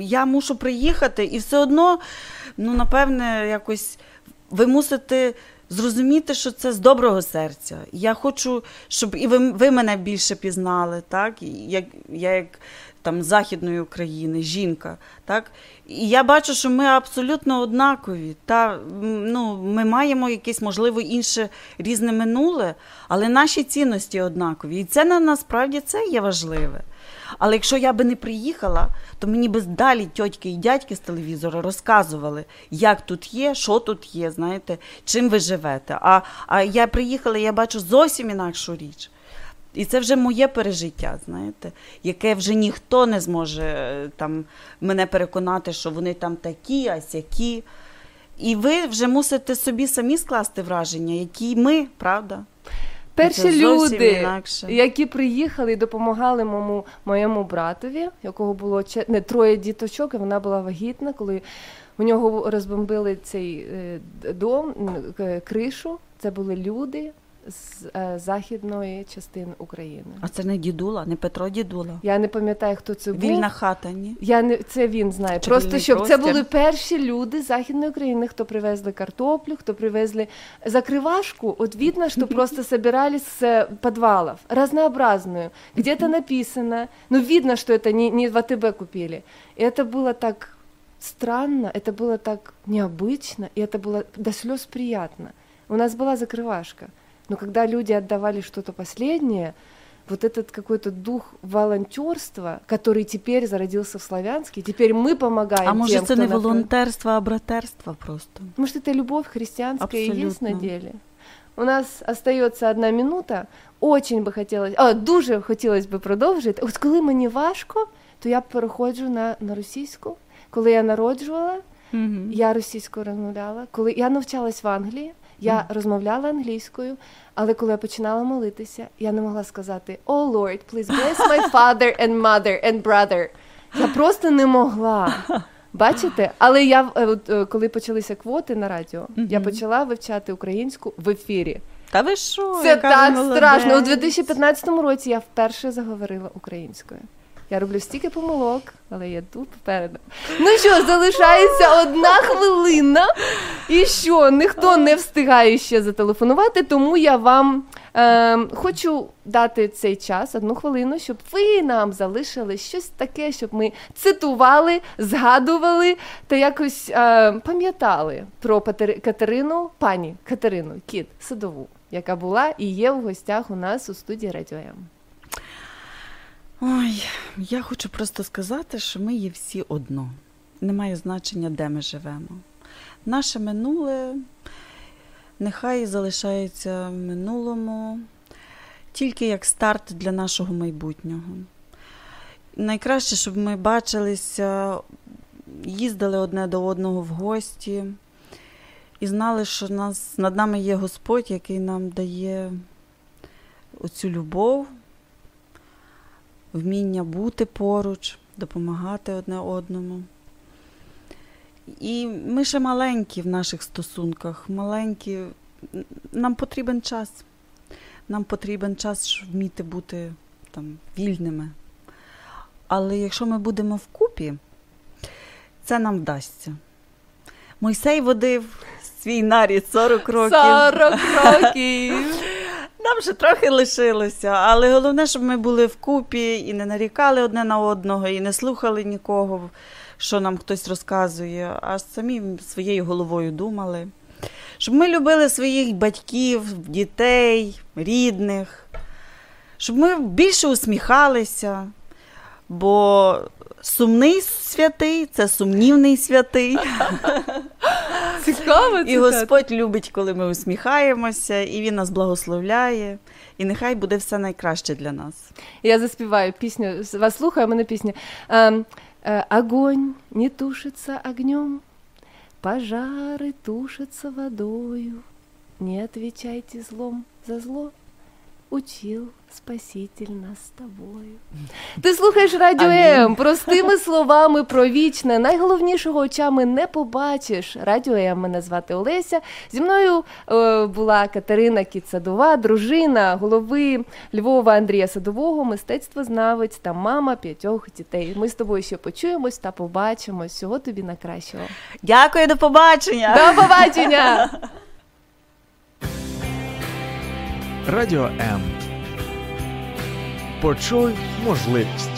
я мушу приїхати, і все одно, ну, напевне, якось ви мусите зрозуміти, що це з доброго серця. Я хочу, щоб і ви ви мене більше пізнали, так? Як, Я як там Західної України, жінка. так? І я бачу, що ми абсолютно однакові. Та, ну, Ми маємо якесь, можливо, інше різне минуле, але наші цінності однакові. І це на насправді це є важливе. Але якщо я би не приїхала, то мені би далі тьотьки і дядьки з телевізора розказували, як тут є, що тут є, знаєте, чим ви живете. А а я приїхала, я бачу зовсім інакшу річ. І це вже моє пережиття, знаєте, яке вже ніхто не зможе е, там мене переконати, що вони там такі, а сякі. І ви вже мусите собі самі скласти враження, які ми, правда? Перші люди, інакше. які приїхали і допомагали моєму моєму братові, якого було не, троє діточок, і вона була вагітна, коли у нього розбомбили цей е, дом, кришу. Це були люди з е, західної частини України. А це не дідула, не Петро Дідула. Я не пам'ятаю, хто це був. Вільна хата, ні? Я не це він знає. Чи Просто щоб простір? це були перші люди з західної України, хто привезли картоплю, хто привезли закривашку. От видно, що просто собирались з підвалів, разнообразную. Где-то написано, ну видно, що це не, не в АТБ купили. І це було так странно, это было так необычно, и это было до слез приятно. У нас была закрывашка, но когда люди отдавали что-то последнее, вот этот какой-то дух волонтерства, который теперь зародился в Славянске, теперь мы помогаем А може тем, це кто не на фронте. волонтерство, а братерство просто. Может, это любовь христианская и есть на Абсолютно. деле. У нас остається одна минута. Очень би хотілося, а дуже хотілося б продовжити. От коли мені важко, то я переходжу на, на російську. Коли я народжувала, Мгм. я російською розмовляла. Коли я навчалась в Англії, я розмовляла англійською, але коли я починала молитися, я не могла сказати Oh Lord, please bless my father and mother and brother. Я просто не могла. Бачите? Але я е, е, коли почалися квоти на радіо, я почала вивчати українську в ефірі. Та ви що? Це так молодець. страшно. У 2015 році я вперше заговорила українською. Я роблю стільки помилок, але я тут попереду. Ну що, залишається одна хвилина. І що, ніхто не встигає ще зателефонувати, тому я вам е, хочу дати цей час, одну хвилину, щоб ви нам залишили щось таке, щоб ми цитували, згадували та якось е, пам'ятали про Катерину, пані Катерину Кіт Садову, яка була і є в гостях у нас у студії Радіо М. Ой, я хочу просто сказати, що ми є всі одно. Немає значення, де ми живемо. Наше минуле нехай залишається в минулому, тільки як старт для нашого майбутнього. Найкраще, щоб ми бачилися, їздили одне до одного в гості і знали, що нас, над нами є Господь, який нам дає оцю любов, вміння бути поруч, допомагати одне одному. І ми ще маленькі в наших стосунках, маленькі. Нам потрібен час. Нам потрібен час, вміти бути там, вільними. Але якщо ми будемо вкупі, це нам вдасться. Мойсей водив свій нарід 40 років. 40 років! Нам ще трохи лишилося, але головне, щоб ми були вкупі і не нарікали одне на одного, і не слухали нікого, що нам хтось розказує, а самі своєю головою думали. Щоб ми любили своїх батьків, дітей, рідних, щоб ми більше усміхалися, бо сумний святий це сумнівний святий. Цікаво, І. Господь любить, коли ми усміхаємося, і Він нас благословляє. І нехай буде все найкраще для нас. Я заспіваю пісню. Вас слухаю, у мене пісня. Ем, е, Огонь не тушится огнем, пожары тушатся водою. Не отвечайте злом за зло, учил Спаситель нас з тобою. Ти слухаєш радіо М простими словами про вічне. Найголовнішого очами не побачиш. Радіо М мене звати Олеся. Зі мною е, була Катерина Кіцадова, дружина голови Львова Андрія Садового, мистецтвознавець та мама п'ятьох дітей. Ми з тобою ще почуємось та побачимось. Всього тобі на кращого. Дякую, до побачення! До побачення! Радіо М. Почуй можливість.